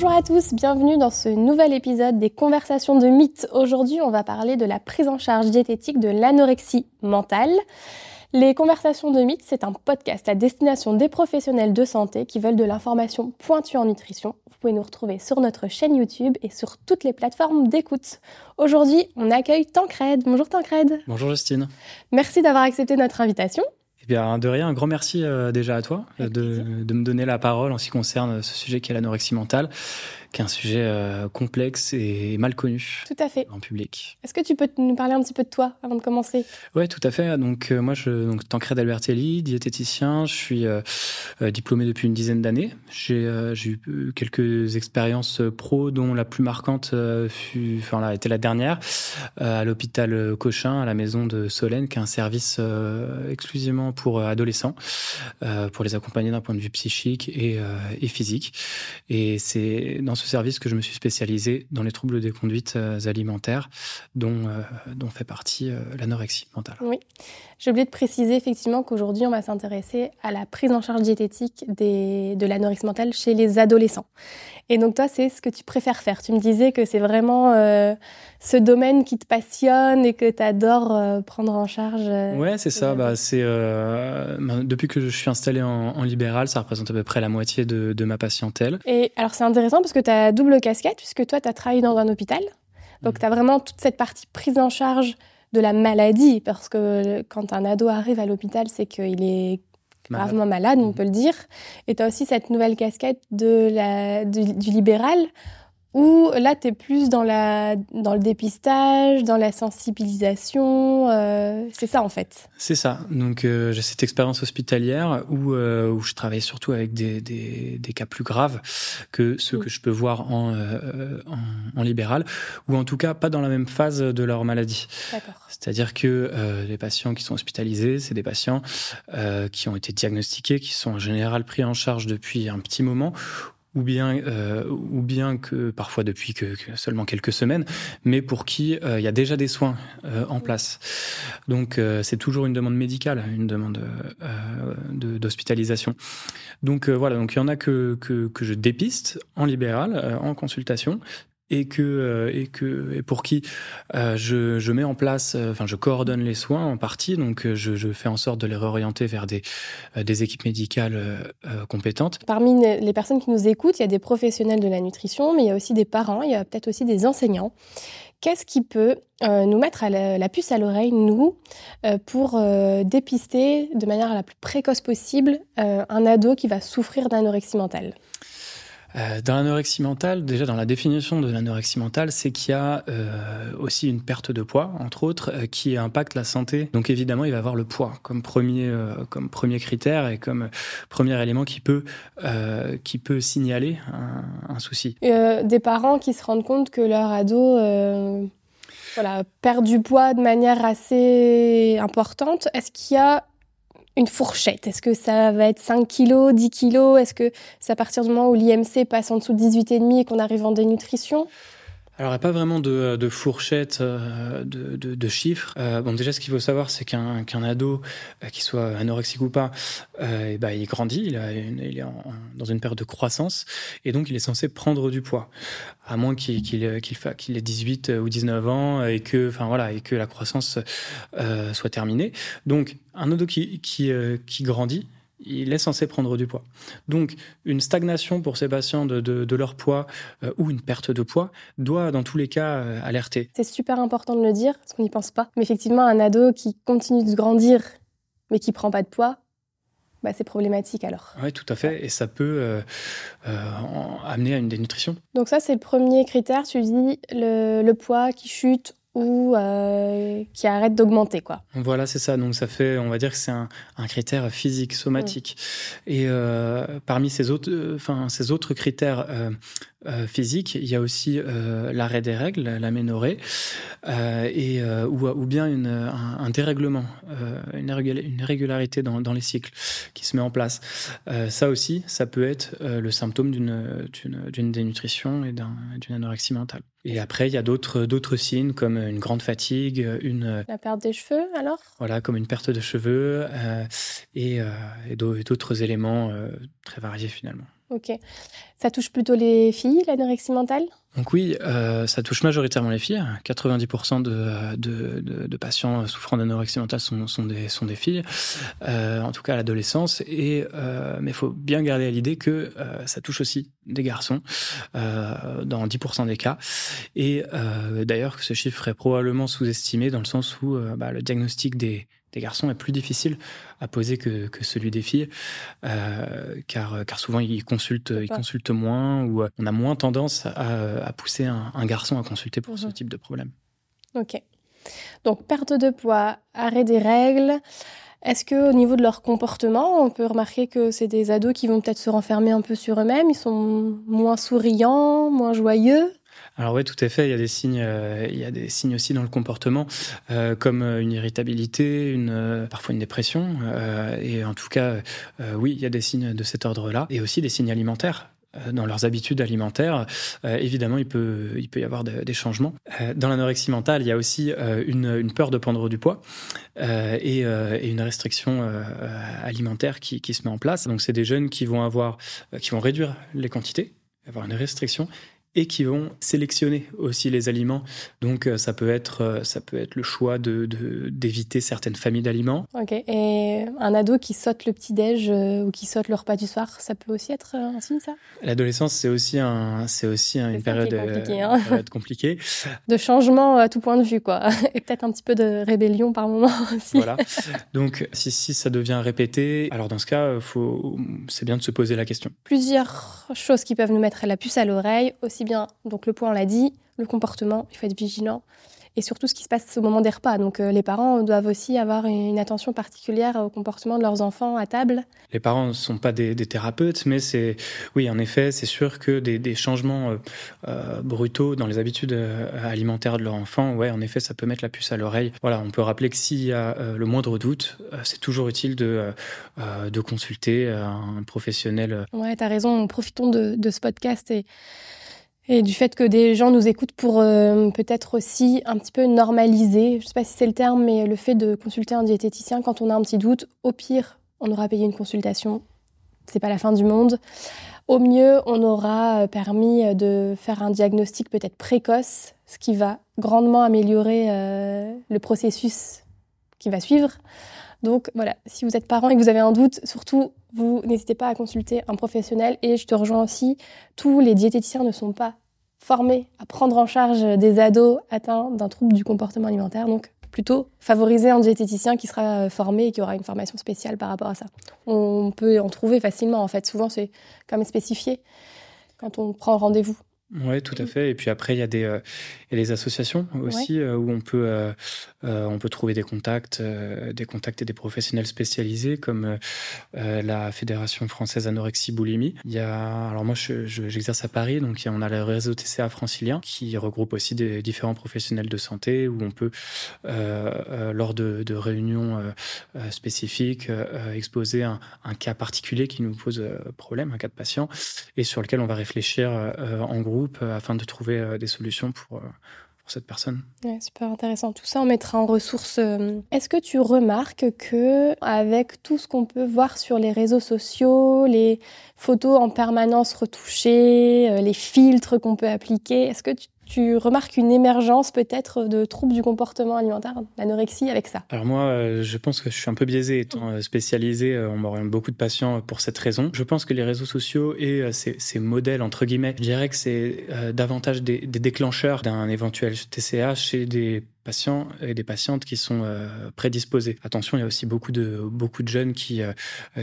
Bonjour à tous, bienvenue dans ce nouvel épisode des Conversations de mythes. Aujourd'hui, on va parler de la prise en charge diététique de l'anorexie mentale. Les Conversations de mythes, c'est un podcast à destination des professionnels de santé qui veulent de l'information pointue en nutrition. Vous pouvez nous retrouver sur notre chaîne YouTube et sur toutes les plateformes d'écoute. Aujourd'hui, on accueille Tancred. Bonjour Tancred. Bonjour Justine. Merci d'avoir accepté notre invitation. Bien, de rien, un grand merci euh, déjà à toi de, de, me donner la parole en ce qui concerne ce sujet qui est l'anorexie mentale qui est un sujet euh, complexe et mal connu. Tout à fait. En public. Est-ce que tu peux nous parler un petit peu de toi avant de commencer? Oui, tout à fait. Donc euh, moi, je donc Tancred Albertelli, diététicien. Je suis euh, diplômé depuis une dizaine d'années. J'ai eu quelques expériences pro, dont la plus marquante fut, enfin là, était la dernière à l'hôpital Cochin, à la maison de Solène, qui est un service exclusivement pour adolescents, pour les accompagner d'un point de vue psychique et, et physique. Et c'est dans ce service que je me suis spécialisé dans les troubles des conduites euh, alimentaires, dont, euh, dont fait partie euh, l'anorexie mentale. J'ai oublié de préciser effectivement qu'aujourd'hui, on va s'intéresser à la prise en charge diététique des, de l'anorexie mentale chez les adolescents. Et donc toi, c'est ce que tu préfères faire. Tu me disais que c'est vraiment ce domaine qui te passionne et que tu adores prendre en charge. ouais, c'est ça. Bah, c'est ben, depuis que je suis installé en, libéral, ça représente à peu près la moitié de, de ma patientèle. Et alors c'est intéressant parce que tu as double casquette, puisque toi, tu as travaillé dans un hôpital. Donc, mmh. tu as vraiment toute cette partie prise en charge de la maladie, parce que quand un ado arrive à l'hôpital, c'est qu'il est gravement malade, on mmh. peut le dire. Et tu as aussi cette nouvelle casquette de la, du libéral, ou là, tu es plus dans, la, dans le dépistage, dans la sensibilisation. Euh, c'est ça, en fait. C'est ça. Donc, euh, j'ai cette expérience hospitalière où, euh, où je travaille surtout avec des, des, des, cas plus graves que ceux que je peux voir en, en, en, libéral, ou en tout cas pas dans la même phase de leur maladie. C'est-à-dire que les patients qui sont hospitalisés, c'est des patients qui ont été diagnostiqués, qui sont en général pris en charge depuis un petit moment ou bien, euh, ou bien que parfois depuis que, seulement quelques semaines, mais pour qui euh, il y a déjà des soins euh, en place. Donc c'est toujours une demande médicale, une demande d'hospitalisation. Donc voilà, donc il y en a que, que, que je dépiste en libéral, en consultation, et que euh, et que et pour qui euh, je, je, mets en place, euh, enfin je coordonne les soins en partie, donc je, je, fais en sorte de les réorienter vers des des équipes médicales compétentes. Parmi les personnes qui nous écoutent, il y a des professionnels de la nutrition, mais il y a aussi des parents, il y a peut-être aussi des enseignants. Qu'est-ce qui peut nous mettre à la, puce à l'oreille, nous, pour dépister de manière la plus précoce possible un ado qui va souffrir d'anorexie mentale? Euh, dans l'anorexie mentale, déjà dans la définition de l'anorexie mentale, c'est qu'il y a euh, aussi une perte de poids, entre autres, euh, qui impacte la santé. Donc évidemment, il va avoir le poids comme premier, comme premier critère et comme premier élément qui peut, qui peut signaler un, un souci. des parents qui se rendent compte que leur ado voilà, perd du poids de manière assez importante. Est-ce qu'il y a une fourchette. Est-ce que ça va être 5 kilos, 10 kilos? Est-ce que c'est à partir du moment où l'IMC passe en dessous de 18,5 et qu'on arrive en dénutrition? Alors, il n'y a pas vraiment de, de fourchette euh, de, de, de, chiffres. Euh, bon, déjà, ce qu'il faut savoir, c'est qu'un qu'un ado, euh, qu'il soit anorexique ou pas, euh, ben, il grandit, il, a il est en, dans une période de croissance, et donc il est censé prendre du poids, à moins qu'il qu'il qu'il qu'il ait 18 ou 19 ans et que, enfin voilà, et que la croissance euh, soit terminée. Donc, un ado qui qui, qui grandit, il est censé prendre du poids. Donc, une stagnation pour ces patients de, de, leur poids euh, ou une perte de poids doit, dans tous les cas, euh, alerter. C'est super important de le dire, parce qu'on n'y pense pas. Mais effectivement, un ado qui continue de grandir, mais qui prend pas de poids, bah, c'est problématique alors. Oui, tout à fait. Et ça peut euh, amener à une dénutrition. Donc ça, c'est le premier critère. Tu dis le, le poids qui chute ou euh, qui arrête d'augmenter quoi. Voilà, c'est ça. Donc ça fait, on va dire que c'est un, un, critère physique, somatique. Et euh, parmi ces autres, euh, enfin ces autres critères euh, physiques, il y a aussi l'arrêt des règles, l'aménorrhée, et ou, ou, bien une, un, un dérèglement, une, irrégularité dans, dans, les cycles qui se met en place. ça aussi, ça peut être le symptôme d'une d'une dénutrition et d'une anorexie mentale. Et après, il y a d'autres d'autres signes comme une grande fatigue, une la perte des cheveux alors? Voilà, comme une perte de cheveux et, et d'autres éléments très variés finalement. Ok. Ça touche plutôt les filles, l'anorexie mentale? Donc oui, euh, ça touche majoritairement les filles. 90% de, de, de, de, patients souffrant d'anorexie mentale sont, sont, des, sont des filles, euh, en tout cas l'adolescence. Euh, mais il faut bien garder à l'idée que euh, ça touche aussi des garçons euh, dans 10% des cas. Et euh, d'ailleurs, ce chiffre est probablement sous-estimé dans le sens où bah, le diagnostic des des garçons est plus difficile à poser que, que celui des filles, euh, car, car souvent ils consultent, ils consultent moins ou on a moins tendance à, à pousser un, un, garçon à consulter pour ce mhm. type de problème. Ok. Donc perte de poids, arrêt des règles. Est-ce que au niveau de leur comportement, on peut remarquer que c'est des ados qui vont peut-être se renfermer un peu sur eux-mêmes, ils sont moins souriants, moins joyeux? Alors oui, tout à fait. Il y a des signes, euh, il y a des signes aussi dans le comportement, euh, comme euh, une irritabilité, une parfois une dépression. et en tout cas, oui, il y a des signes de cet ordre-là, et aussi des signes alimentaires dans leurs habitudes alimentaires, évidemment, il peut, il peut y avoir des changements. dans l'anorexie mentale, il y a aussi une, peur de prendre du poids et, et, une restriction alimentaire qui, qui, se met en place. Donc, c'est des jeunes qui vont avoir, qui vont réduire les quantités, avoir une restriction et qui vont sélectionner aussi les aliments. Donc euh, ça peut être euh, ça peut être le choix de d'éviter certaines familles d'aliments. Ok. Et un ado qui saute le petit déj euh, ou qui saute le repas du soir, ça peut aussi être un signe ça? L'adolescence c'est aussi un c'est aussi une période, compliquée, hein. période compliquée. De changement à tout point de vue quoi, et peut-être un petit peu de rébellion par moment aussi. Voilà. Donc si si ça devient répété, alors dans ce cas faut c'est bien de se poser la question. Plusieurs choses qui peuvent nous mettre la puce à l'oreille aussi bien donc le poids, on l'a dit, le comportement, il faut être vigilant, et surtout ce qui se passe au moment des repas. Donc euh, les parents doivent aussi avoir une attention particulière au comportement de leurs enfants à table. Les parents ne sont pas des, thérapeutes, mais c'est oui, en effet, c'est sûr que des, changements euh, euh, brutaux dans les habitudes alimentaires de leur enfant, ouais, en effet, ça peut mettre la puce à l'oreille. Voilà, on peut rappeler que s'il y a le moindre doute, c'est toujours utile de, de consulter un professionnel. Ouais, tu as raison. Profitons de, de ce podcast et et du fait que des gens nous écoutent pour euh, peut-être aussi un petit peu normaliser, je ne sais pas si c'est le terme, mais le fait de consulter un diététicien quand on a un petit doute, au pire, on aura payé une consultation, c'est pas la fin du monde. Au mieux, on aura euh, permis euh, de faire un diagnostic peut-être précoce, ce qui va grandement améliorer le processus qui va suivre. Donc voilà, si vous êtes parent et que vous avez un doute, surtout, vous n'hésitez pas à consulter un professionnel. Et je te rejoins aussi, tous les diététiciens ne sont pas formés à prendre en charge des ados atteints d'un trouble du comportement alimentaire. Donc plutôt favoriser un diététicien qui sera formé et qui aura une formation spéciale par rapport à ça. On peut en trouver facilement en fait. Souvent c'est quand même spécifié quand on prend rendez-vous. Oui, tout à fait. Et puis après, il y a des, euh, les associations aussi euh, où on peut, euh, on peut trouver des contacts, des contacts et des professionnels spécialisés comme la Fédération française anorexie boulimie. Il y a, alors moi, j'exerce à Paris, donc on a le réseau TCA francilien qui regroupe aussi des différents professionnels de santé où on peut, lors de, de réunions spécifiques, exposer un, un, cas particulier qui nous pose problème, un cas de patient, et sur lequel on va réfléchir en groupe euh, afin de trouver euh, des solutions pour, euh, cette personne. super intéressant. Tout ça, on mettra en ressources. Est-ce que tu remarques que, avec tout ce qu'on peut voir sur les réseaux sociaux, les photos en permanence retouchées, les filtres qu'on peut appliquer, est-ce que tu tu remarques une émergence peut-être de troubles du comportement alimentaire, l'anorexie avec ça? Alors moi, euh, je pense que je suis un peu biaisé étant euh, spécialisé, euh, on m'oriente beaucoup de patients pour cette raison. Je pense que les réseaux sociaux et ces, modèles, entre guillemets, je dirais que c'est davantage des, déclencheurs d'un éventuel TCA chez des patients et des patientes qui sont prédisposés. Attention, il y a aussi beaucoup de beaucoup de jeunes qui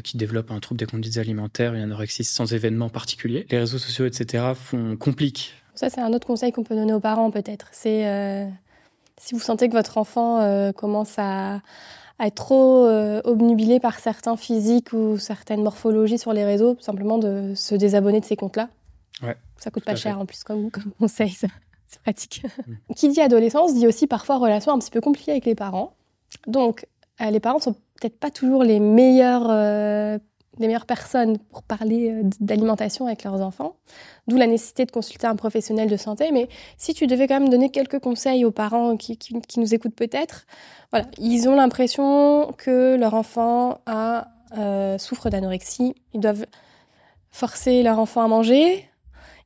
qui développent un trouble des conduites alimentaires, une anorexie sans événement particulier. Les réseaux sociaux, etc., font compliquent ça, c'est un autre conseil qu'on peut donner aux parents, peut-être. C'est euh, si vous sentez que votre enfant euh, commence à, être trop euh, obnubilé par certains physiques ou certaines morphologies sur les réseaux, simplement de se désabonner de ces comptes-là. Ouais, ça coûte pas cher en plus comme, comme conseil, c'est pratique. Mm. Qui dit adolescence dit aussi parfois relation un petit peu compliquée avec les parents. Donc, les parents sont peut-être pas toujours les meilleurs les meilleures personnes pour parler euh, d'alimentation avec leurs enfants, d'où la nécessité de consulter un professionnel de santé. Mais si tu devais quand même donner quelques conseils aux parents qui, nous écoutent peut-être, voilà, ils ont l'impression que leur enfant euh, souffre d'anorexie, ils doivent forcer leur enfant à manger,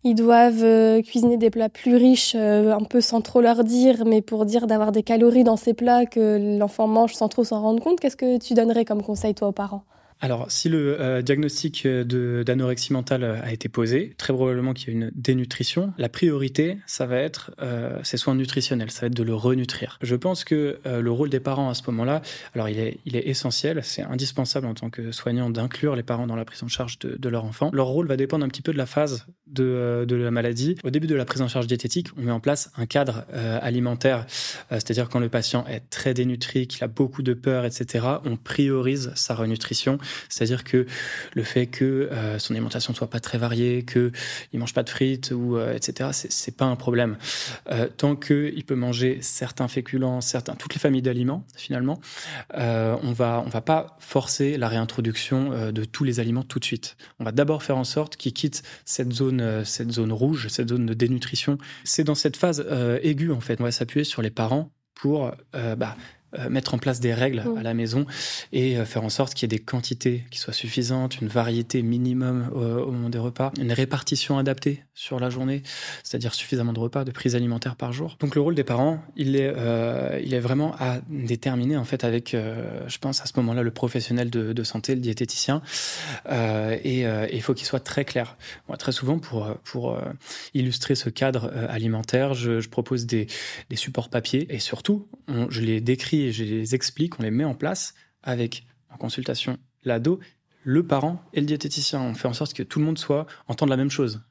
ils doivent euh, cuisiner des plats plus riches, un peu sans trop leur dire, mais pour dire d'avoir des calories dans ces plats que l'enfant mange sans trop s'en rendre compte. Qu'est-ce que tu donnerais comme conseil, toi, aux parents? Alors, si le euh, diagnostic d'anorexie mentale a été posé, très probablement qu'il y a une dénutrition. La priorité, ça va être euh, ses soins nutritionnels, ça va être de le renutrir. Je pense que euh, le rôle des parents à ce moment-là, alors il est, essentiel, c'est indispensable en tant que soignant d'inclure les parents dans la prise en charge de, leur enfant. Leur rôle va dépendre un petit peu de la phase euh, de la maladie. Au début de la prise en charge diététique, on met en place un cadre alimentaire, c'est-à-dire quand le patient est très dénutri, qu'il a beaucoup de peur, etc., on priorise sa renutrition c'est-à-dire que le fait que euh, son alimentation soit pas très variée, que il mange pas de frites ou euh, etc. C'est pas un problème euh, tant que il peut manger certains féculents, certains toutes les familles d'aliments finalement. on va on va pas forcer la réintroduction de tous les aliments tout de suite. On va d'abord faire en sorte qu'il quitte cette zone cette zone rouge, cette zone de dénutrition. C'est dans cette phase aiguë en fait. On va s'appuyer sur les parents pour bah, euh, mettre en place des règles à la maison et euh, faire en sorte qu'il y ait des quantités qui soient suffisantes, une variété minimum au, moment des repas, une répartition adaptée sur la journée, c'est-à-dire suffisamment de repas, de prises alimentaires par jour. Donc le rôle des parents, il est, euh, il est vraiment à déterminer en fait avec, je pense à ce moment-là, le professionnel de, santé, le diététicien, et, il faut qu'il soit très clair. Moi, très souvent, pour, pour illustrer ce cadre alimentaire, je, je propose des, des supports papier et surtout, je les décris et je les explique, on les met en place avec, en consultation, l'ado, le parent et le diététicien. On fait en sorte que tout le monde soit entende la même chose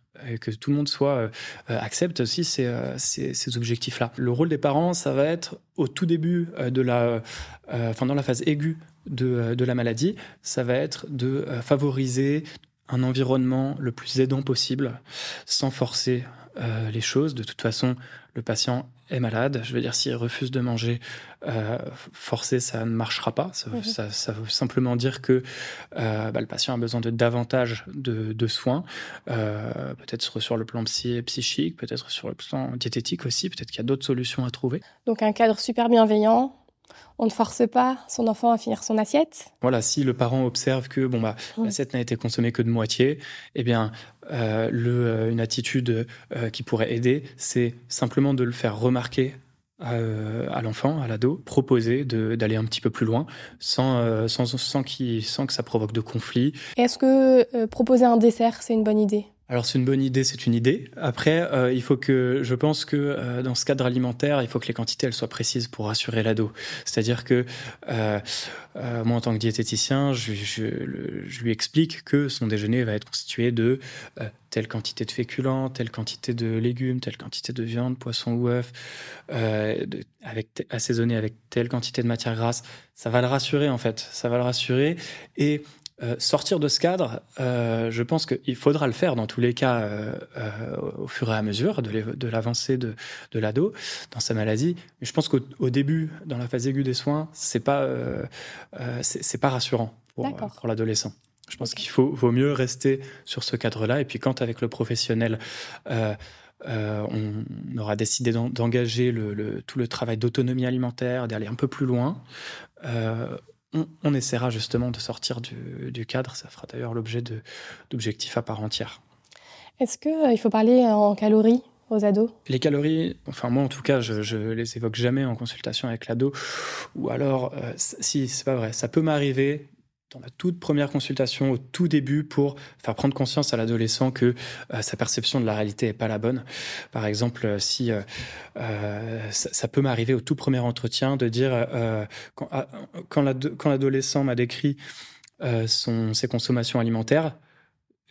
que tout le monde soit euh, accepte aussi ces, euh, ces, ces objectifs-là. Le rôle des parents, ça va être au tout début euh, de la, enfin dans la phase aiguë de, de la maladie, ça va être de favoriser un environnement le plus aidant possible, sans forcer les choses. De toute façon, le patient est malade. Je veux dire, s'il refuse de manger, euh, forcer, ça ne marchera pas. Ça, mhm. ça, veut simplement dire que euh, bah, le patient a besoin de davantage de, de soins, euh, peut-être sur le plan psy psychique, peut-être sur le plan diététique aussi, peut-être qu'il y a d'autres solutions à trouver. Donc un cadre super bienveillant, on ne force pas son enfant à finir son assiette. Voilà, si le parent observe que bon bah l'assiette n'a été consommée que de moitié, eh bien euh, le, euh, une attitude euh, qui pourrait aider, c'est simplement de le faire remarquer à l'enfant, à l'ado, proposer d'aller un petit peu plus loin sans, sans, sans, sans que ça provoque de conflits. Est-ce que proposer un dessert, c'est une bonne idée? Alors c'est une bonne idée, c'est une idée. Après, euh, il faut que, je pense que euh, dans ce cadre alimentaire, il faut que les quantités elles soient précises pour rassurer l'ado. C'est-à-dire que euh, moi, en tant que diététicien, je, lui explique que son déjeuner va être constitué de telle quantité de féculents, telle quantité de légumes, telle quantité de viande, poisson ou œuf, avec assaisonné avec telle quantité de matière grasse. Ça va le rassurer en fait. Ça va le rassurer et euh, sortir de ce cadre, euh, je pense qu'il faudra le faire dans tous les cas euh, au fur et à mesure de l'avancée de, de l'ado dans sa maladie. Mais je pense qu'au début, dans la phase aiguë des soins, c'est pas c'est pas rassurant pour, pour l'adolescent. Je pense qu'il faut vaut mieux rester sur ce cadre-là. Et puis quand avec le professionnel euh, on aura décidé d'engager le, le, tout le travail d'autonomie alimentaire, d'aller un peu plus loin. Euh, on, essaiera justement de sortir du, cadre. Ça fera d'ailleurs l'objet d'objectifs à part entière. Est-ce qu'il euh, faut parler en calories aux ados? Les calories, enfin moi en tout cas, je, je les évoque jamais en consultation avec l'ado. Ou alors, euh, si c'est pas vrai, ça peut m'arriver dans la toute première consultation, au tout début, pour faire prendre conscience à l'adolescent que euh, sa perception de la réalité est pas la bonne. Par exemple, euh, si euh, ça, peut m'arriver au tout premier entretien de dire quand, ah, quand l'adolescent m'a décrit ses consommations alimentaires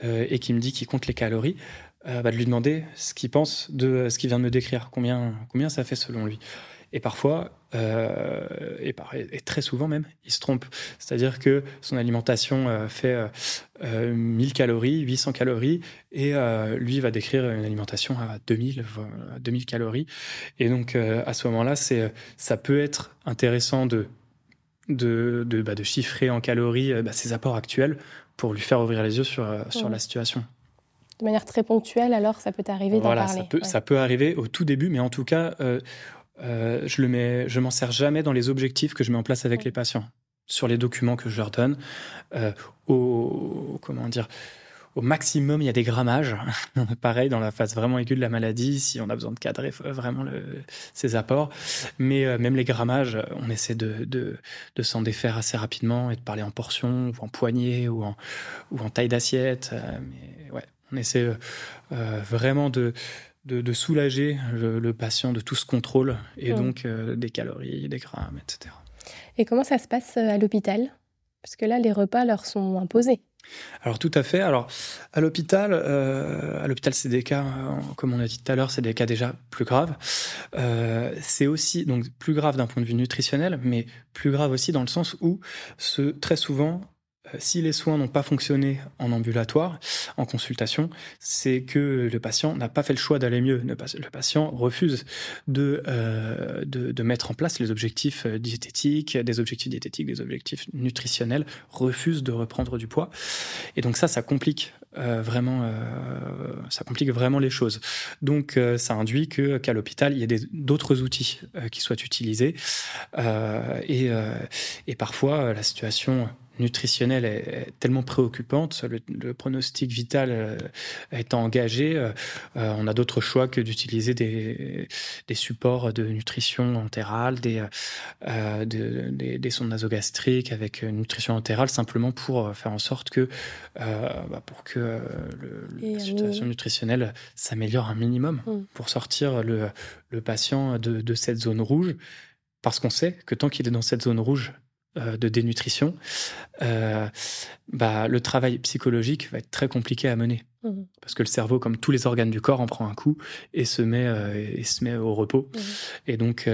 et qui me dit qu'il compte les calories, bah, de lui demander ce qu'il pense de ce qu'il vient de me décrire, combien ça fait selon lui? Et parfois, euh, et, et, très souvent même, il se trompe. C'est-à-dire que son alimentation euh, fait euh, 1000 calories, 800 calories, et euh, lui va décrire une alimentation à 2000, 2000 calories. Et donc, euh, à ce moment-là, c'est, ça peut être intéressant de, de, de, bah, de chiffrer en calories bah, ses apports actuels pour lui faire ouvrir les yeux sur, sur la situation. De manière très ponctuelle, alors ça peut t'arriver d'en parler. Ça peut, ça peut arriver au tout début, mais en tout cas, je le mets, je m'en sers jamais dans les objectifs que je mets en place avec les patients, sur les documents que je leur donne, au comment dire au maximum, il y a des grammages. Pareil, dans la phase vraiment aiguë de la maladie, si on a besoin de cadrer vraiment le, ces apports. Mais euh, même les grammages, on essaie de, de, de s'en défaire assez rapidement et de parler en portions, ou en poignées, ou en, ou en taille d'assiette. Euh, mais ouais, on essaie euh, vraiment de, de, de soulager le, patient de tout ce contrôle, et mmh. donc des calories, des grammes, etc. Et comment ça se passe à l'hôpital? Parce que là, les repas leur sont imposés. Alors tout à fait. Alors à l'hôpital, euh, à l'hôpital c'est des cas, euh, comme on a dit tout à l'heure, c'est des cas déjà plus graves. Euh, c'est aussi donc plus grave d'un point de vue nutritionnel, mais plus grave aussi dans le sens où ce, très souvent euh, si les soins n'ont pas fonctionné en ambulatoire, en consultation, c'est que le patient n'a pas fait le choix d'aller mieux. Le patient refuse de, euh, de, de, mettre en place les objectifs euh, diététiques, des objectifs diététiques, des objectifs nutritionnels, refuse de reprendre du poids. Et donc ça, ça complique euh, vraiment, euh, ça complique vraiment les choses. Donc, euh, ça induit qu'à l'hôpital, il y ait d'autres outils qui soient utilisés. et parfois, la situation nutritionnelle est, tellement préoccupante, le, pronostic vital euh, étant engagé, euh, euh, on a d'autres choix que d'utiliser des, des, supports de nutrition entérale, des, des, des, sondes nasogastriques avec nutrition entérale, simplement pour faire en sorte que, bah, pour que la situation nutritionnelle s'améliore un minimum, mm. pour sortir le, le patient de, de cette zone rouge, parce qu'on sait que tant qu'il est dans cette zone rouge, euh, de dénutrition, euh, bah, le travail psychologique va être très compliqué à mener. Mmh. Parce que le cerveau, comme tous les organes du corps, en prend un coup et se met, euh, et se met au repos. Mmh. Et donc,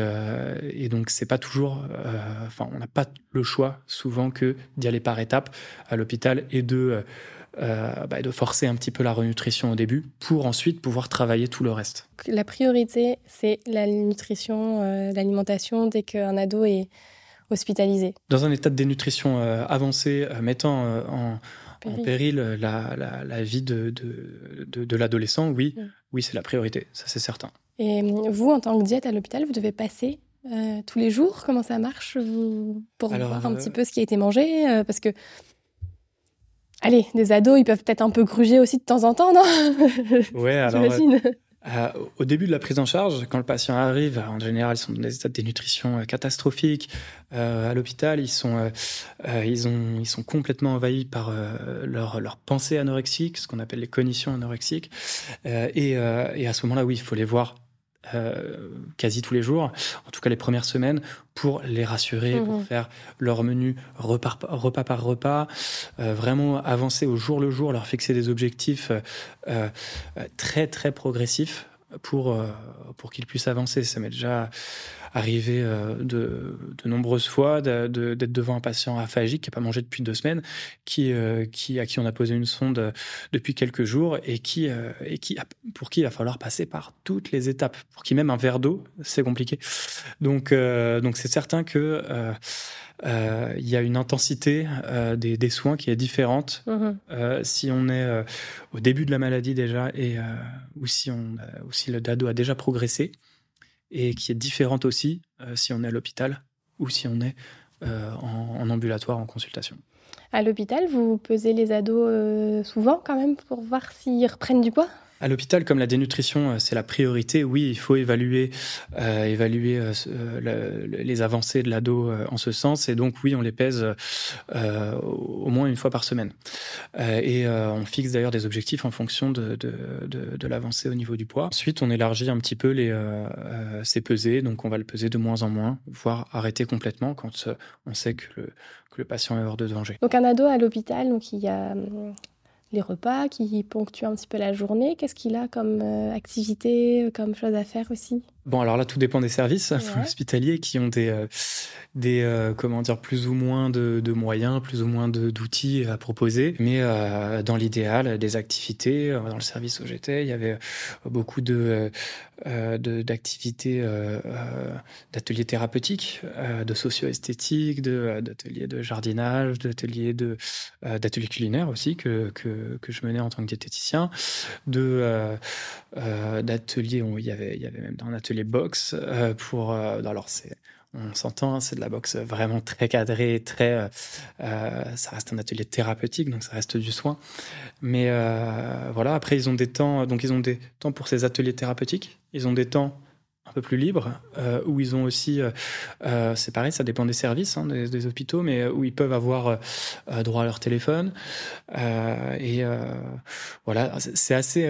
et donc, c'est pas toujours. Enfin, on n'a pas le choix souvent que d'y aller par étapes à l'hôpital et de. Bah, de forcer un petit peu la renutrition au début pour ensuite pouvoir travailler tout le reste. La priorité, c'est la nutrition, l'alimentation dès qu'un ado est, Dans un état de dénutrition euh, avancé, euh, mettant euh, en, péril, la, vie de, de, l'adolescent, oui, oui c'est la priorité, ça c'est certain. Et vous, en tant que diète à l'hôpital, vous devez passer tous les jours? Comment ça marche pour voir un petit peu ce qui a été mangé Parce que Allez, des ados, ils peuvent peut-être un peu gruger aussi de temps en temps, non? Ouais, alors euh, au début de la prise en charge, quand le patient arrive, en général, ils sont dans des états de dénutrition euh, catastrophiques. Euh, à l'hôpital, ils sont, euh, euh, ils ont, ils sont complètement envahis par leur, leur pensée anorexique, ce qu'on appelle les cognitions anorexiques. Et, et, à ce moment-là, oui, il faut les voir euh, quasi tous les jours, en tout cas les premières semaines, pour les rassurer, pour mhm. faire leur menu repas, repas par repas, euh, vraiment avancer au jour le jour, leur fixer des objectifs euh, très très progressifs pour, pour qu'ils puissent avancer. Ça m'est déjà arrivé euh, de, de, nombreuses fois d'être devant un patient aphagique qui n'a pas mangé depuis deux semaines, qui, euh, qui, à qui on a posé une sonde depuis quelques jours et, qui, euh, et qui, pour qui il va falloir passer par toutes les étapes. Pour qui même un verre d'eau, c'est compliqué. Donc, donc c'est certain que euh, il y a une intensité euh, des, des, soins qui est différente euh, si on est au début de la maladie déjà et ou si on ou si le dado a déjà progressé et qui est différente aussi euh, si on est à l'hôpital ou si on est euh, en, ambulatoire, en consultation. À l'hôpital, vous pesez les ados euh, souvent quand même pour voir s'ils reprennent du poids? À l'hôpital, comme la dénutrition, euh, c'est la priorité, oui, il faut évaluer, euh, évaluer euh, les avancées de l'ado en ce sens. Et donc, oui, on les pèse au moins une fois par semaine. et on fixe d'ailleurs des objectifs en fonction de, de, l'avancée au niveau du poids. Ensuite, on élargit un petit peu les, ces pesées. Donc, on va le peser de moins en moins, voire arrêter complètement quand on sait que le, que le patient est hors de danger. Donc, un ado à l'hôpital, donc il y a les repas qui ponctuent un petit peu la journée. Qu'est-ce qu'il a comme euh, activité, comme chose à faire aussi? Bon, alors là, tout dépend des services hospitaliers qui ont des, euh, des euh, comment dire, plus ou moins de, de moyens, plus ou moins d'outils à proposer. Mais euh, dans l'idéal, des activités. Dans le service où j'étais, il y avait beaucoup de d'activités, d'ateliers thérapeutiques, de socio-esthétique, d'ateliers de, jardinage, d'ateliers de d'ateliers culinaires aussi que, que, que je menais en tant que diététicien, de d'ateliers. Il y avait il y avait même un atelier les box euh, pour. Euh, alors, c'est on s'entend, c'est de la boxe vraiment très cadrée, très. Euh, ça reste un atelier thérapeutique, donc ça reste du soin. Mais voilà, après ils ont des temps, donc ils ont des temps pour ces ateliers thérapeutiques. Ils ont des temps un peu plus libres où ils ont aussi, c'est pareil, ça dépend des services, hein, des, hôpitaux, mais où ils peuvent avoir droit à leur téléphone. et voilà, c'est assez,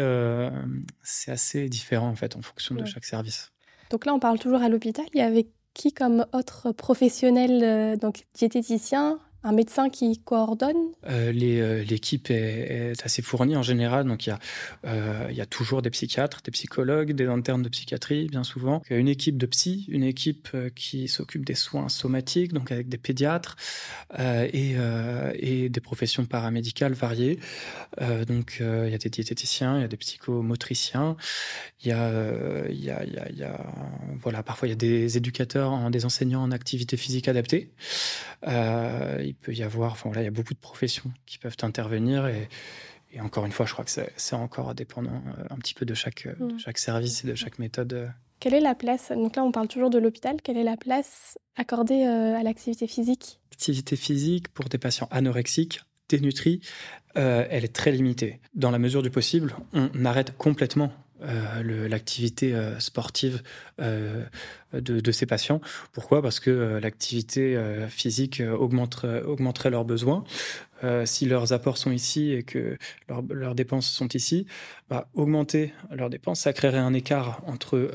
c'est assez différent en fait en fonction de chaque service. Donc là, on parle toujours à l'hôpital. Il y avait qui comme autre professionnel, euh, donc diététicien, un médecin qui coordonne? Euh, euh, L'équipe est, assez fournie en général, donc il y, a, euh, il y a toujours des psychiatres, des psychologues, des internes de psychiatrie, bien souvent. Il y a une équipe de psy, une équipe qui s'occupe des soins somatiques, donc avec des pédiatres et, des professions paramédicales variées. donc il y a des diététiciens, il y a des psychomotriciens, il y a, il y a, il y a, voilà, parfois il y a des éducateurs, des enseignants en activité physique adaptée. Euh, il peut y avoir, enfin voilà, il y a beaucoup de professions qui peuvent intervenir et, encore une fois, je crois que c'est encore dépendant euh, un petit peu de chaque, mm. chaque service et de chaque méthode. Quelle est la place Donc là, on parle toujours de l'hôpital. Quelle est la place accordée euh, à l'activité physique? L'activité physique pour des patients anorexiques, dénutris, elle est très limitée. Dans la mesure du possible, on arrête complètement euh, l'activité euh, sportive euh, de, ces patients. Pourquoi? Parce que l'activité physique augmenterait, augmenterait leurs besoins. Si leurs apports sont ici et que leurs dépenses sont ici, bah, augmenter leurs dépenses, ça créerait un écart entre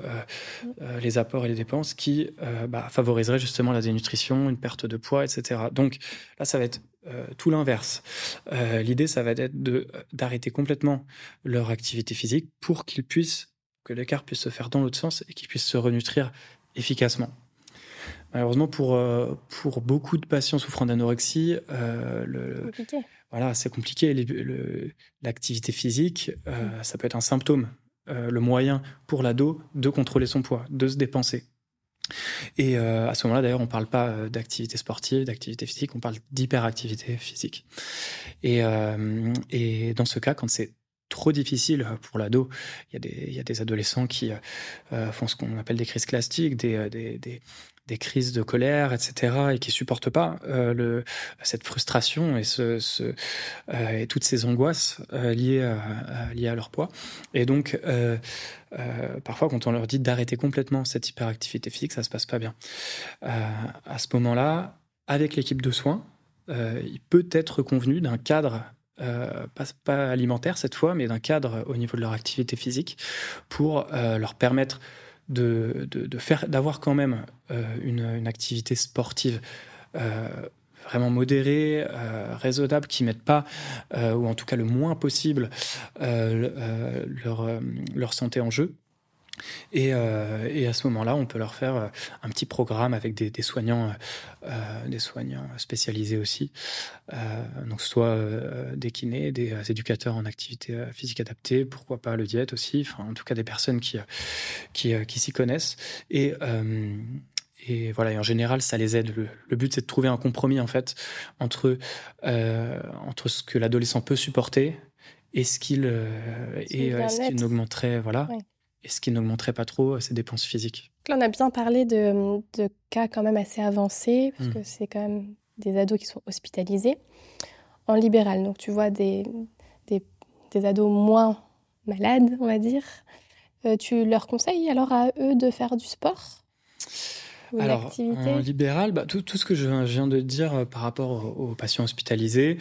les apports et les dépenses qui bah, favoriserait justement la dénutrition, une perte de poids, etc. Donc là, ça va être euh, tout l'inverse. Euh, l'idée, ça va être d'arrêter complètement leur activité physique pour qu'ils puissent, que l'écart puisse se faire dans l'autre sens et qu'ils puissent se renutrir efficacement. Malheureusement, pour, euh, pour beaucoup de patients souffrant d'anorexie, le, voilà, c'est compliqué. L'activité physique, mm. ça peut être un symptôme, le moyen pour l'ado de contrôler son poids, de se dépenser. Et euh, à ce moment-là, d'ailleurs, on ne parle pas euh, d'activité sportive, d'activité physique, on parle d'hyperactivité physique. Et, euh, et dans ce cas, quand c'est trop difficile pour l'ado. Il, il, y a des adolescents qui font ce qu'on appelle des crises classiques, des, des, des, des crises de colère, etc., et qui supportent pas euh, cette frustration euh, et toutes ces angoisses euh, liées, à, leur poids. Et donc, parfois, quand on leur dit d'arrêter complètement cette hyperactivité physique, ça se passe pas bien. à ce moment-là, avec l'équipe de soins, il peut être convenu d'un cadre pas, alimentaire cette fois, mais d'un cadre au niveau de leur activité physique pour leur permettre de, de, faire, d'avoir quand même euh, une, activité sportive euh, vraiment modérée, euh, raisonnable, qui mettent pas, ou en tout cas le moins possible, leur santé en jeu. Et, euh, et, à ce moment-là, on peut leur faire euh, un petit programme avec des, des soignants, euh, des soignants spécialisés aussi, donc soit des kinés, des éducateurs en activité physique adaptée, pourquoi pas le diète aussi, enfin en tout cas des personnes qui qui, qui s'y connaissent. Et et voilà, et en général, ça les aide. Le, but, c'est de trouver un compromis en fait entre entre ce que l'adolescent peut supporter et ce qu'il et ce qu'il augmenterait, voilà et ce qui n'augmenterait pas trop euh, ses dépenses physiques. Là, on a bien parlé de, cas quand même assez avancés, parce que hmm. c'est quand même des ados qui sont hospitalisés en libéral. Donc tu vois des, des, ados moins malades, on va dire. Euh, tu leur conseilles alors à eux de faire du sport? Alors, en libéral, bah, tout, tout, ce que je viens de dire euh, par rapport aux patients hospitalisés,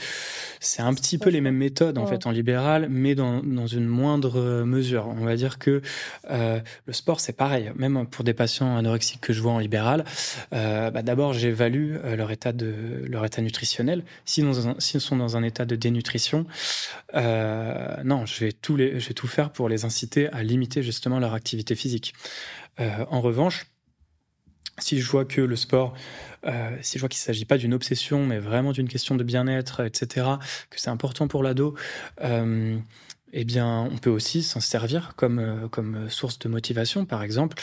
c'est un petit peu les mêmes méthodes en fait en libéral, mais dans, dans, une moindre mesure. On va dire que euh, le sport, c'est pareil. Même pour des patients anorexiques que je vois en libéral, euh, bah, d'abord j'évalue euh, leur état de leur état nutritionnel. S'ils si sont dans un état de dénutrition, euh, non, je vais tout les, je vais tout faire pour les inciter à limiter justement leur activité physique. en revanche, si je vois que le sport, euh, si je vois qu'il ne s'agit pas d'une obsession, mais vraiment d'une question de bien-être, etc., que c'est important pour l'ado, euh, eh bien, on peut aussi s'en servir comme, euh, source de motivation. Par exemple,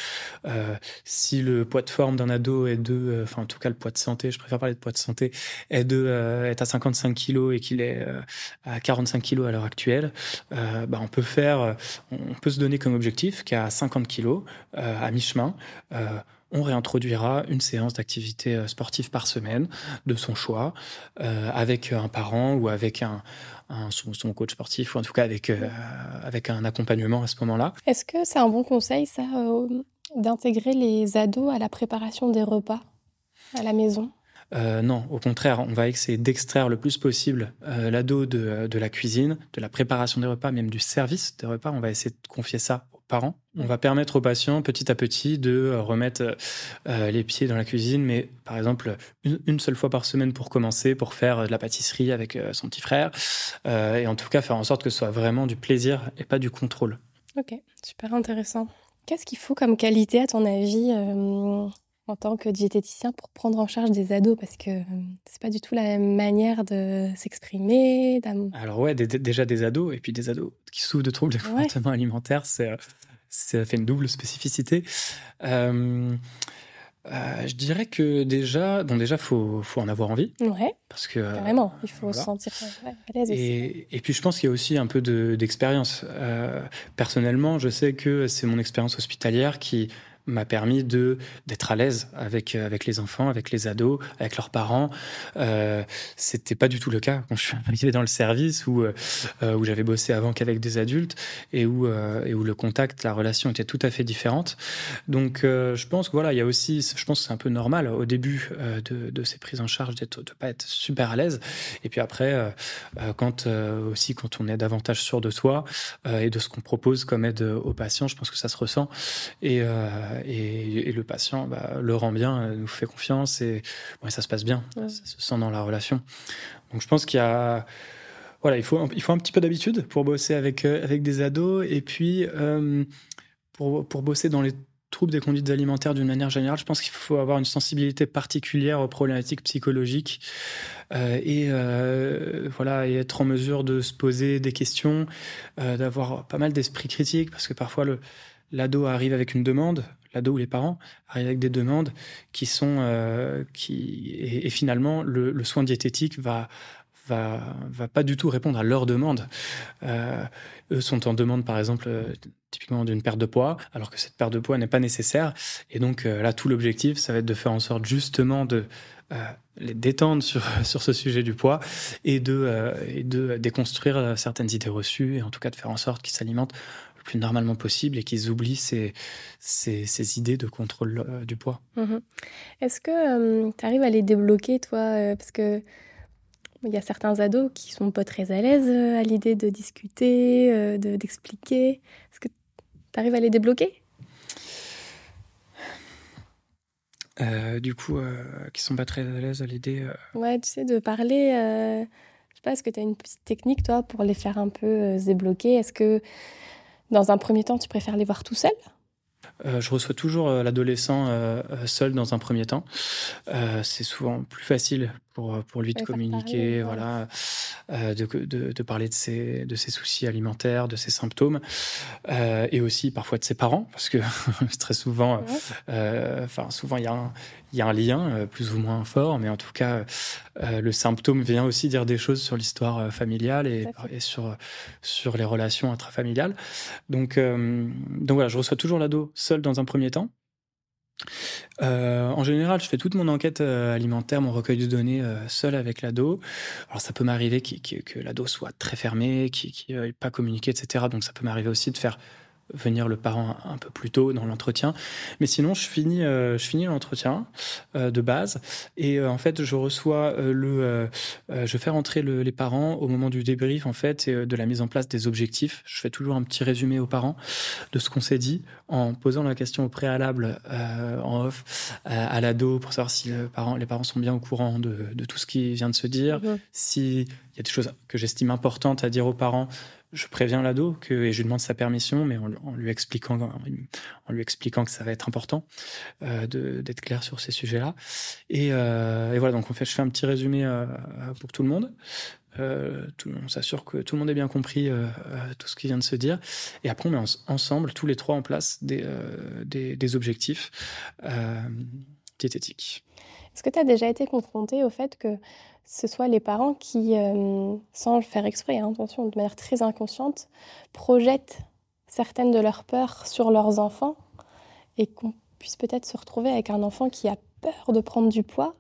si le poids de forme d'un ado est de, enfin, en tout cas, le poids de santé, je préfère parler de poids de santé, est, de, est à 55 kilos et qu'il est à 45 kilos à l'heure actuelle, bah, on peut faire, on peut se donner comme objectif qu'à 50 kilos, à mi-chemin, on réintroduira une séance d'activité sportive par semaine de son choix avec un parent ou avec un, son, coach sportif ou en tout cas avec, euh, avec un accompagnement à ce moment-là. Est-ce que c'est un bon conseil ça euh, d'intégrer les ados à la préparation des repas à la maison? Euh, non, au contraire, on va essayer d'extraire le plus possible l'ado de, de, la cuisine, de la préparation des repas, même du service des repas. On va essayer de confier ça parents. On va permettre aux patients petit à petit de euh, remettre euh, les pieds dans la cuisine, mais par exemple une, seule fois par semaine pour commencer, pour faire de la pâtisserie avec euh, son petit frère, et en tout cas faire en sorte que ce soit vraiment du plaisir et pas du contrôle. Ok, super intéressant. Qu'est-ce qu'il faut comme qualité à ton avis en tant que diététicien pour prendre en charge des ados parce que c'est pas du tout la même manière de s'exprimer. Alors ouais, déjà des ados et puis des ados qui souffrent de troubles de comportement alimentaire, c'est ça fait une double spécificité. Euh, euh, je dirais que déjà, bon déjà faut faut en avoir envie. Ouais. Parce que carrément, il faut se sentir à l'aise. Et, et, puis je pense qu'il y a aussi un peu d'expérience. euh, personnellement, je sais que c'est mon expérience hospitalière qui m'a permis de d'être à l'aise avec euh, avec les enfants, avec les ados, avec leurs parents. Euh, C'était pas du tout le cas quand je suis arrivé dans le service où euh, où j'avais bossé avant qu'avec des adultes et où euh, et où le contact, la relation était tout à fait différente. Donc euh, je pense que voilà, il y a aussi, je pense c'est un peu normal au début de, de ces prises en charge d'être de pas être super à l'aise. Et puis après, quand aussi quand on est davantage sûr de soi et de ce qu'on propose comme aide aux patients, je pense que ça se ressent et et, le patient bah, le rend bien, euh, nous fait confiance et ça se passe bien, ça se sent dans la relation. Donc je pense qu'il y a voilà, il faut, il faut un petit peu d'habitude pour bosser avec, euh, avec des ados et puis euh, pour, pour bosser dans les troubles des conduites alimentaires d'une manière générale, je pense qu'il faut avoir une sensibilité particulière aux problématiques psychologiques et voilà et être en mesure de se poser des questions, d'avoir pas mal d'esprit critique parce que parfois le l'ado arrive avec une demande, l'ado ou les parents arrivent avec des demandes qui sont euh, qui et, finalement le, soin diététique va va va pas du tout répondre à leurs demandes. Euh, eux sont en demande par exemple euh, typiquement d'une perte de poids, alors que cette perte de poids n'est pas nécessaire. Et donc là, tout l'objectif, ça va être de faire en sorte justement de les détendre sur, sur ce sujet du poids et de, et de déconstruire certaines idées reçues et en tout cas de faire en sorte qu'ils s'alimentent plus normalement possible et qu'ils oublient ces, ces, idées de contrôle euh, du poids. Mhm. Est-ce que euh, tu arrives à les débloquer, toi euh, Parce que il y a certains ados qui sont pas très à l'aise à l'idée de discuter, de, d'expliquer. Est-ce que tu arrives à les débloquer? Du coup, qui sont pas très à l'aise à l'idée. Ouais, tu sais, de parler. je sais pas, est-ce que tu as une petite technique, toi, pour les faire un peu se débloquer? Est-ce que dans un premier temps, tu préfères les voir tout seul euh, je reçois toujours euh, l'adolescent euh, seul dans un premier temps. c'est souvent plus facile pour, pour lui de communiquer, voilà, de, de, de, parler de ses, de ses soucis alimentaires, de ses symptômes, et aussi parfois de ses parents, parce que très souvent, enfin souvent il y a un, il y a un lien euh, plus ou moins fort, mais en tout cas, euh, le symptôme vient aussi dire des choses sur l'histoire euh, familiale et, sur, sur les relations intrafamiliales. Donc, donc voilà, je reçois toujours l'ado seul dans un premier temps. En général, je fais toute mon enquête alimentaire, mon recueil de données seul avec l'ado. Alors ça peut m'arriver que l'ado soit très fermé, qu'il ne veuille pas communiquer, etc. Donc ça peut m'arriver aussi de faire venir le parent un peu plus tôt dans l'entretien. Mais sinon, je finis, euh, je finis l'entretien euh, de base et euh, en fait, je reçois le, je fais rentrer les parents au moment du débrief en fait et de la mise en place des objectifs. Je fais toujours un petit résumé aux parents de ce qu'on s'est dit en posant la question au préalable en off à l'ado pour savoir si le parent, les parents sont bien au courant de, de, tout ce qui vient de se dire, mmh. si il y a des choses que j'estime importantes à dire aux parents, je préviens l'ado et je lui demande sa permission, mais en, lui expliquant, en lui expliquant que ça va être important euh, d'être clair sur ces sujets-là. Et, euh, voilà, donc je fais un petit résumé euh, pour tout le monde. On s'assure que tout le monde ait bien compris tout ce qui vient de se dire. Et après, on met ensemble, tous les trois, en place des, des objectifs diététiques. Est-ce que tu as déjà été confronté au fait que ce soit les parents qui, euh, sans le faire exprès, hein, attention, de manière très inconsciente, projettent certaines de leurs peurs sur leurs enfants et qu'on puisse peut-être se retrouver avec un enfant qui a peur de prendre du poids,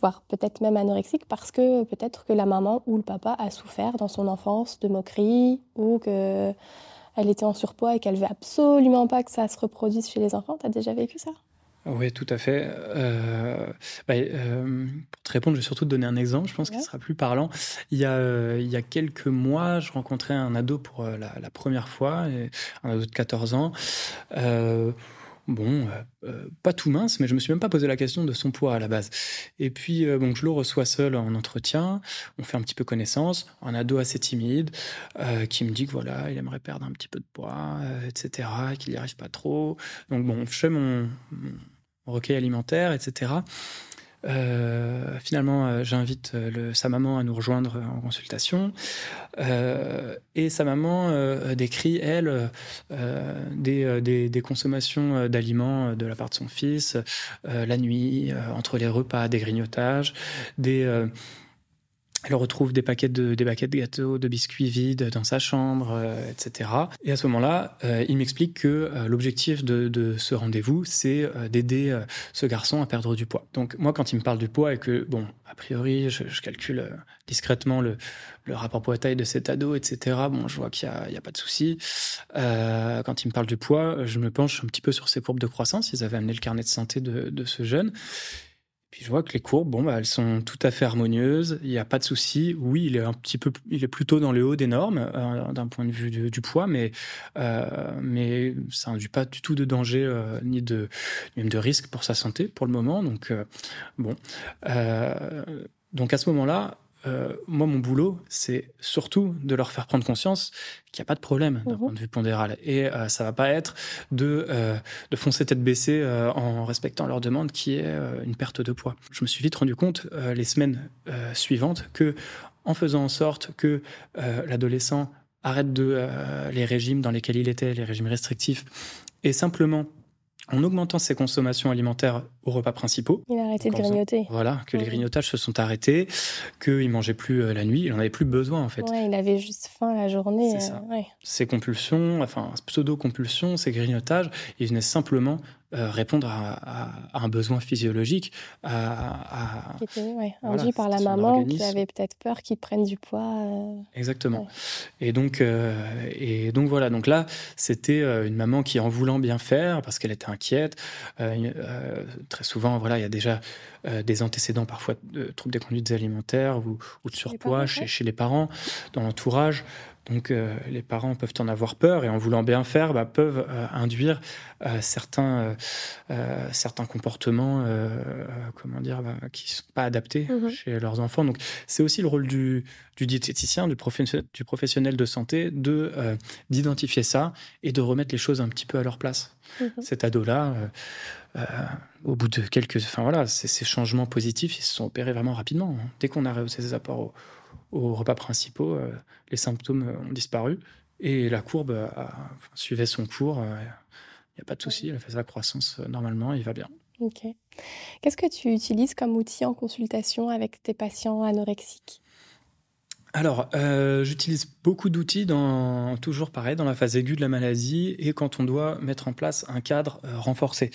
voire peut-être même anorexique, parce que peut-être que la maman ou le papa a souffert dans son enfance de moqueries ou que elle était en surpoids et qu'elle veut absolument pas que ça se reproduise chez les enfants. Tu as déjà vécu ça? Oui, tout à fait. Euh, bah, euh, pour te répondre, je vais surtout te donner un exemple, je pense qu'il sera plus parlant. Il y, a, euh, il y a quelques mois, je rencontrais un ado pour la, la première fois, un ado de 14 ans. Bon, pas tout mince, mais je me suis même pas posé la question de son poids à la base. Et puis, bon, je le reçois seul en entretien. On fait un petit peu connaissance. Un ado assez timide qui me dit que voilà, il aimerait perdre un petit peu de poids, etc., qu'il n'y arrive pas trop. Donc bon, je fais mon recueil alimentaire, etc. Euh, finalement, euh, j'invite euh, sa maman à nous rejoindre en consultation. et sa maman décrit, elle, des, des, consommations d'aliments de la part de son fils, la nuit, entre les repas, des grignotages, des elle retrouve des paquets de des paquets de gâteaux, de biscuits vides dans sa chambre, euh, etc. Et à ce moment-là, euh, il m'explique que euh, l'objectif de, de, ce rendez-vous, c'est d'aider ce garçon à perdre du poids. Donc moi, quand il me parle du poids et que bon, a priori, je, je calcule discrètement le, le rapport poids-taille de cet ado, etc. Bon, je vois qu'il y a, a pas de souci. quand il me parle du poids, je me penche un petit peu sur ses courbes de croissance. Ils avaient amené le carnet de santé de, de ce jeune. Puis je vois que les courbes, bon, bah, elles sont tout à fait harmonieuses. Il n'y a pas de souci. Oui, il est un petit peu, il est plutôt dans le haut des normes euh, d'un point de vue du, poids, mais euh, mais ça n'induit pas du tout de danger euh, ni de même de risque pour sa santé pour le moment. Donc bon, donc à ce moment-là, euh, moi, mon boulot, c'est surtout de leur faire prendre conscience qu'il n'y a pas de problème d'un mhm. point de vue pondéral. Et euh, ça va pas être de, euh, de foncer tête baissée euh, en respectant leur demande, qui est une perte de poids. Je me suis vite rendu compte, les semaines suivantes, que en faisant en sorte que l'adolescent arrête de les régimes dans lesquels il était, les régimes restrictifs, et simplement en augmentant ses consommations alimentaires aux repas principaux. Il a arrêté de grignoter. Voilà, que les grignotages se sont arrêtés, qu'il mangeait plus euh, la nuit, il en avait plus besoin en fait. Ouais, il avait juste faim la journée. C'est ça. Euh, Ces compulsions, enfin pseudo-compulsions, ces grignotages, ils venaient simplement euh, répondre à, un besoin physiologique, à, qui était ouais, induit par la maman qui avait peut-être peur qu'il prenne du poids. Euh, Exactement. Et donc euh, et donc voilà. Donc là, c'était une maman qui, en voulant bien faire, parce qu'elle était inquiète, très souvent, voilà, il y a déjà des antécédents parfois de troubles des conduites alimentaires ou, ou de surpoids chez, chez les parents, dans l'entourage. Donc euh, les parents peuvent en avoir peur et en voulant bien faire, bah, peuvent euh, induire euh, certains certains comportements, comment dire, bah, qui sont pas adaptés mhm. chez leurs enfants. Donc c'est aussi le rôle du, du diététicien, du professionnel, du professionnel de santé, de d'identifier ça et de remettre les choses un petit peu à leur place. Mhm. Cet ado-là, au bout de quelques, enfin voilà, ces changements positifs, ils se sont opérés vraiment rapidement. Hein. Dès qu'on a rehaussé ses apports au, aux repas principaux, euh, les symptômes ont disparu et la courbe suivait son cours. Il euh, n'y a pas de souci, elle fait sa croissance euh, normalement, il va bien. Ok. Qu'est-ce que tu utilises comme outil en consultation avec tes patients anorexiques? Alors, euh, j'utilise beaucoup d'outils dans toujours pareil dans la phase aiguë de la maladie et quand on doit mettre en place un cadre euh, renforcé.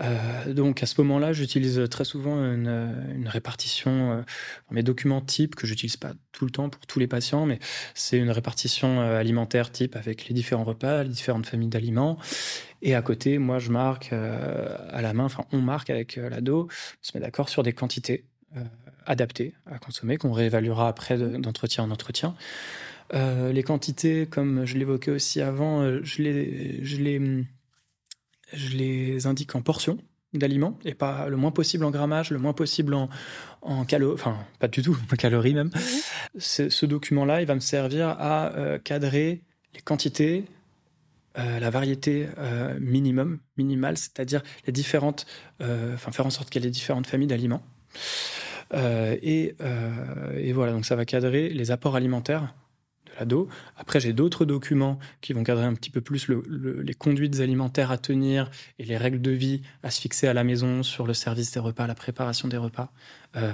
Euh, donc à ce moment-là, j'utilise très souvent une, répartition mes documents type que j'utilise pas tout le temps pour tous les patients, mais c'est une répartition alimentaire type avec les différents repas, les différentes familles d'aliments. Et à côté, moi, je marque à la main, enfin, on marque avec l'ado, on se met d'accord sur des quantités adapté à consommer, qu'on réévaluera après d'entretien en entretien. Euh, les quantités, comme je l'évoquais aussi avant, euh, je les, je, les, je les indique en portions. d'aliments et pas le moins possible en grammage, le moins possible en, en calories, enfin pas du tout en calories même. Mhm. Ce document-là, il va me servir à euh, cadrer les quantités, euh, la variété euh, minimum, minimale, c'est-à-dire les différentes, enfin faire en sorte qu'il y ait les différentes familles d'aliments. Et, et, voilà, donc ça va cadrer les apports alimentaires après, j'ai d'autres documents qui vont cadrer un petit peu plus les conduites alimentaires à tenir et les règles de vie à se fixer à la maison sur le service des repas, la préparation des repas euh,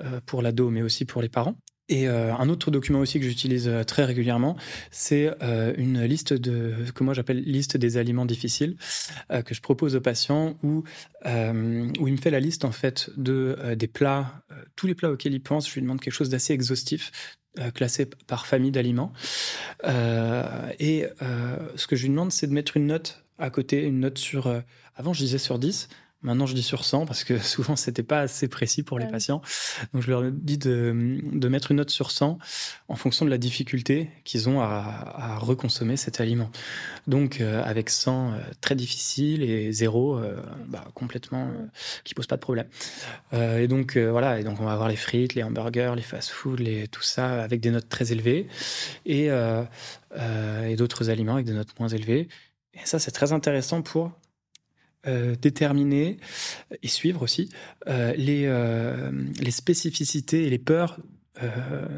euh, pour l'ado, mais aussi pour les parents. Et euh, un autre document aussi que j'utilise très régulièrement, c'est une liste de que moi j'appelle liste des aliments difficiles que je propose aux patients où où il me fait la liste en fait de des plats, tous les plats auxquels il pense. Je lui demande quelque chose d'assez exhaustif, euh, classé par famille d'aliments. Euh, et euh, ce que je lui demande, c'est de mettre une note à côté, une note sur... avant, je disais sur 10. Maintenant, je dis sur 100 parce que souvent, c'était pas assez précis pour les patients. Donc, je leur dis de, de, mettre une note sur 100 en fonction de la difficulté qu'ils ont à, à, reconsommer cet aliment. Donc, euh, avec 100, euh, très difficile et 0, euh, bah, complètement, qui pose pas de problème. et donc, voilà. Et donc, on va avoir les frites, les hamburgers, les fast-food, les, tout ça avec des notes très élevées et, et d'autres aliments avec des notes moins élevées. Et ça, c'est très intéressant pour euh, déterminer et suivre aussi euh, les, euh, les spécificités et les peurs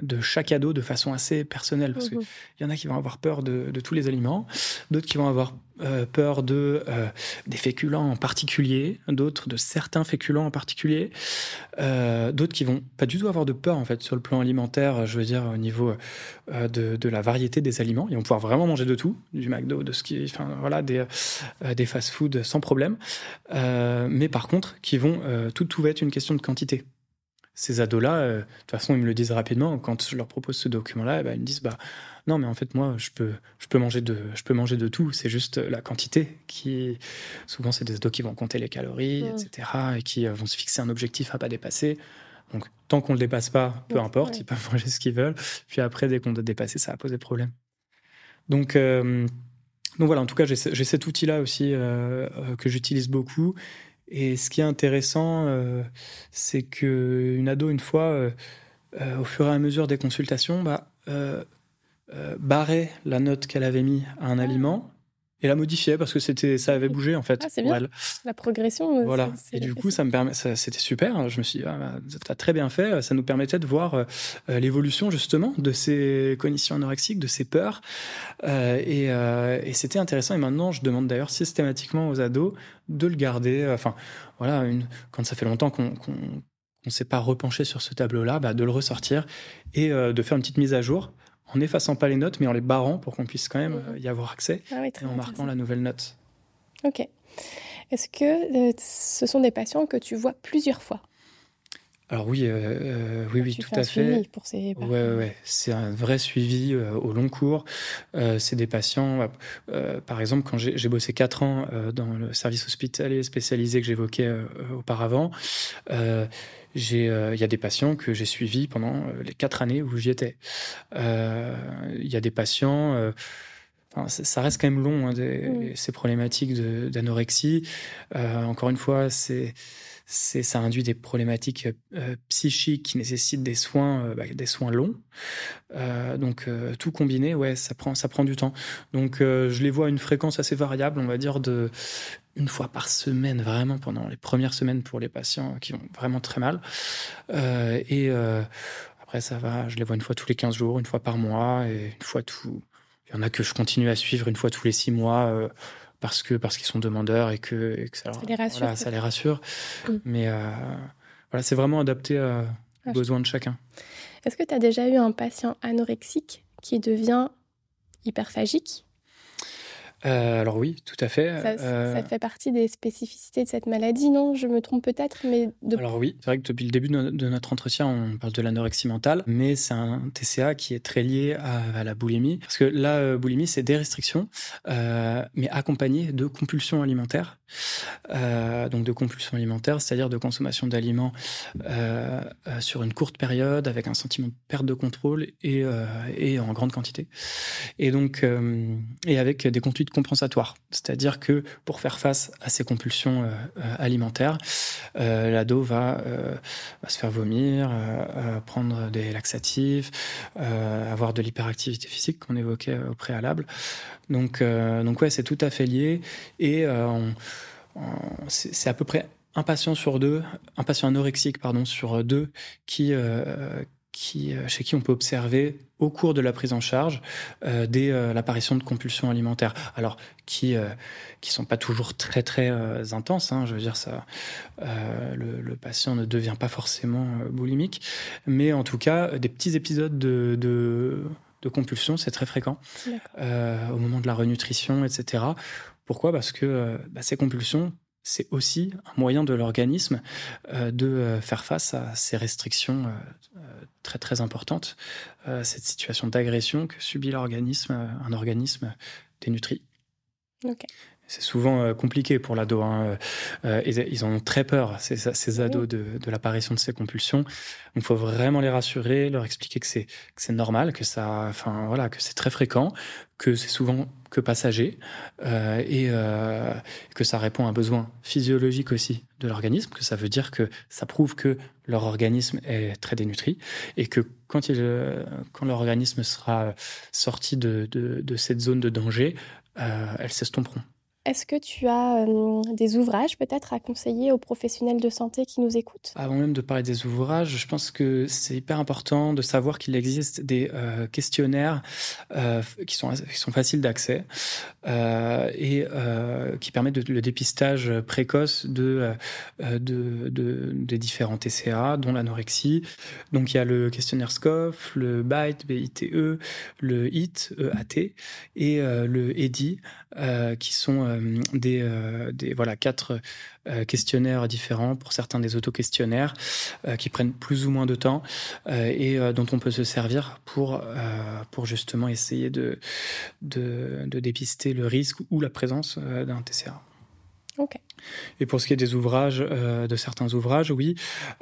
de chaque ado de façon assez personnelle. Parce qu'il mhm. y en a qui vont avoir peur de, de tous les aliments, d'autres qui vont avoir euh, peur de euh, des féculents en particulier, d'autres de certains féculents en particulier, euh, d'autres qui vont pas du tout avoir de peur en fait sur le plan alimentaire, je veux dire au niveau de, de, la variété des aliments, ils vont pouvoir vraiment manger de tout, du McDo, de ce qui, enfin voilà, des des fast-food sans problème, mais par contre qui vont tout tout va être une question de quantité ces ados-là, de toute façon, ils me le disent rapidement. Quand je leur propose ce document-là, bah, ils me disent bah non, mais en fait, moi, je peux, je peux, manger, de, je peux manger de tout. C'est juste la quantité qui. Souvent, c'est des ados qui vont compter les calories, etc. et qui euh, vont se fixer un objectif à pas dépasser. Donc, tant qu'on ne le dépasse pas, peu importe, ils peuvent manger ce qu'ils veulent. Puis après, dès qu'on doit dépasser, ça va poser problème. Donc, euh, donc voilà, en tout cas, j'ai cet outil-là aussi euh, que j'utilise beaucoup. Et ce qui est intéressant, c'est qu'une ado, une fois, au fur et à mesure des consultations, bah, euh, barrer la note qu'elle avait mis à un ah. aliment et la modifier parce que c'était ça avait bougé en fait. Ah, c'est bien. la progression euh, voilà. et du coup ça me permet c'était super. Je me suis dit ah, bah, as très bien fait. Ça nous permettait de voir euh, l'évolution justement de ces cognitions anorexiques de ces peurs. Et, et c'était intéressant. Et maintenant je demande d'ailleurs systématiquement aux ados de le garder. Enfin voilà une, quand ça fait longtemps qu'on ne s'est pas repenché sur ce tableau-là, bah, de le ressortir et de faire une petite mise à jour en effaçant pas les notes, mais en les barrant pour qu'on puisse quand même mhm. euh, y avoir accès ah et en marquant la nouvelle note. Ok. Est-ce que euh, ce sont des patients que tu vois plusieurs fois? Alors oui, euh, oui, oui, tout à fait. Pour ces ouais, ouais, c'est un vrai suivi au long cours. c'est des patients, par exemple, quand j'ai bossé quatre ans dans le service hospitalier spécialisé que j'évoquais auparavant, euh, il y a des patients que j'ai suivis pendant euh, les quatre années où j'y étais. Euh, il y a des patients. ça reste quand même long, hein, ces problématiques d'anorexie. encore une fois, c'est ça induit des problématiques psychiques qui nécessitent des soins, bah, des soins longs. donc tout combiné, ouais, ça prend, ça prend du temps. Donc je les vois à une fréquence assez variable, on va dire de une fois par semaine, vraiment pendant les premières semaines pour les patients qui vont vraiment très mal. Euh, et euh, après, ça va, je les vois une fois tous les 15 jours, une fois par mois, et une fois tout. Il y en a que je continue à suivre une fois tous les 6 mois. Euh, parce que parce qu'ils sont demandeurs et que, ça, les rassure. ça les rassure. Mais voilà, c'est vraiment adapté aux ah, besoins de chacun. Est-ce que tu as déjà eu un patient anorexique qui devient hyperphagique? Euh, alors oui, tout à fait. Ça, euh, fait partie des spécificités de cette maladie, non? Je me trompe peut-être, mais... Alors oui, c'est vrai que depuis le début de notre entretien, on parle de l'anorexie mentale, mais c'est un TCA qui est très lié à, la boulimie. Parce que la euh, boulimie, c'est des restrictions, mais accompagnées de compulsions alimentaires. donc de compulsions alimentaires, c'est-à-dire de consommation d'aliments sur une courte période, avec un sentiment de perte de contrôle et, et en grande quantité. Et donc, et avec des conduites compensatoire. C'est-à-dire que pour faire face à ces compulsions alimentaires, l'ado va, va, se faire vomir, prendre des laxatifs, avoir de l'hyperactivité physique qu'on évoquait au préalable. Donc, donc ouais, c'est tout à fait lié. Et c'est à peu près un patient sur deux, un patient anorexique pardon sur deux qui euh, qui, euh, chez qui on peut observer au cours de la prise en charge euh, dès l'apparition de compulsions alimentaires. Alors qui qui sont pas toujours très très intenses. Hein, je veux dire ça, le, le, patient ne devient pas forcément boulimique, mais en tout cas des petits épisodes de, de de compulsion, c'est très fréquent au moment de la renutrition, etc. Pourquoi? Parce que bah, ces compulsions c'est aussi un moyen de l'organisme euh, de euh, faire face à ces restrictions euh, très très importantes, cette situation d'agression que subit l'organisme, un organisme dénutri. C'est souvent compliqué pour l'ado. Hein. ils, ont très peur, ces, ces ados, de, l'apparition de ces compulsions. Donc, il faut vraiment les rassurer, leur expliquer que c'est normal, que ça, enfin voilà, que c'est très fréquent, que c'est souvent que passager euh, et euh, que ça répond à un besoin physiologique aussi de l'organisme, que ça veut dire que ça prouve que leur organisme est très dénutri et que quand, il, quand leur organisme sera sorti de, de, de cette zone de danger, euh, elles s'estomperont. Est-ce que tu as euh, des ouvrages peut-être à conseiller aux professionnels de santé qui nous écoutent? Avant même de parler des ouvrages, je pense que c'est hyper important de savoir qu'il existe des euh, questionnaires euh, qui, sont, qui sont faciles d'accès et qui permettent le dépistage précoce de, de, de, des différents TCA, dont l'anorexie. Donc il y a le questionnaire SCOF, le BITE, BITE, le HIT, EAT, et le EDI, qui sont euh, des, euh, des, voilà quatre euh, questionnaires différents pour certains des auto-questionnaires qui prennent plus ou moins de temps et dont on peut se servir pour pour justement essayer de, de, de dépister le risque ou la présence d'un TCA. Ok. Et pour ce qui est des ouvrages, euh, de certains ouvrages, oui.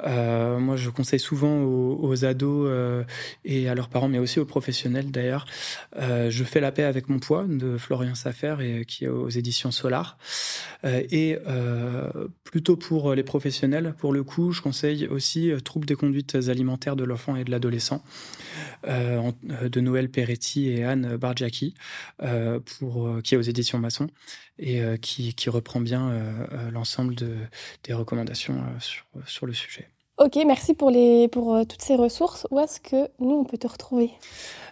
Euh, moi, je conseille souvent aux, ados euh, et à leurs parents, mais aussi aux professionnels d'ailleurs. je fais la paix avec mon poids de Florian Safer et qui est aux éditions Solar. et plutôt pour les professionnels, pour le coup, je conseille aussi Troubles des conduites alimentaires de l'enfant et de l'adolescent de Noël Peretti et Anne Bargiaki, pour qui est aux éditions Masson et qui, qui reprend bien euh, l'ensemble de, des recommandations euh, sur, sur le sujet. Ok, merci pour, les, pour euh, toutes ces ressources. Où est-ce que nous, on peut te retrouver?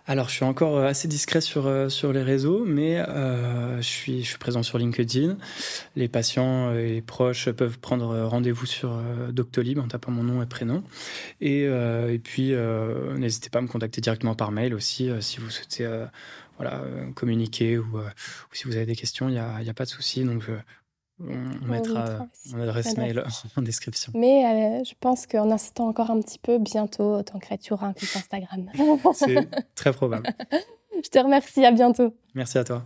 Alors, je suis encore assez discret sur, sur les réseaux, mais je, suis, je suis présent sur LinkedIn. Les patients et les proches peuvent prendre rendez-vous sur Doctolib en tapant mon nom et prénom. Et, et puis, n'hésitez pas à me contacter directement par mail aussi si vous souhaitez voilà, communiquer ou, ou, si vous avez des questions, il n'y a, pas de souci. Donc, on, mettra, mon adresse mail en description. Mais euh, je pense qu'en insistant encore un petit peu, bientôt, tant tu auras un compte Instagram. C'est très probable. je te remercie, à bientôt. Merci à toi.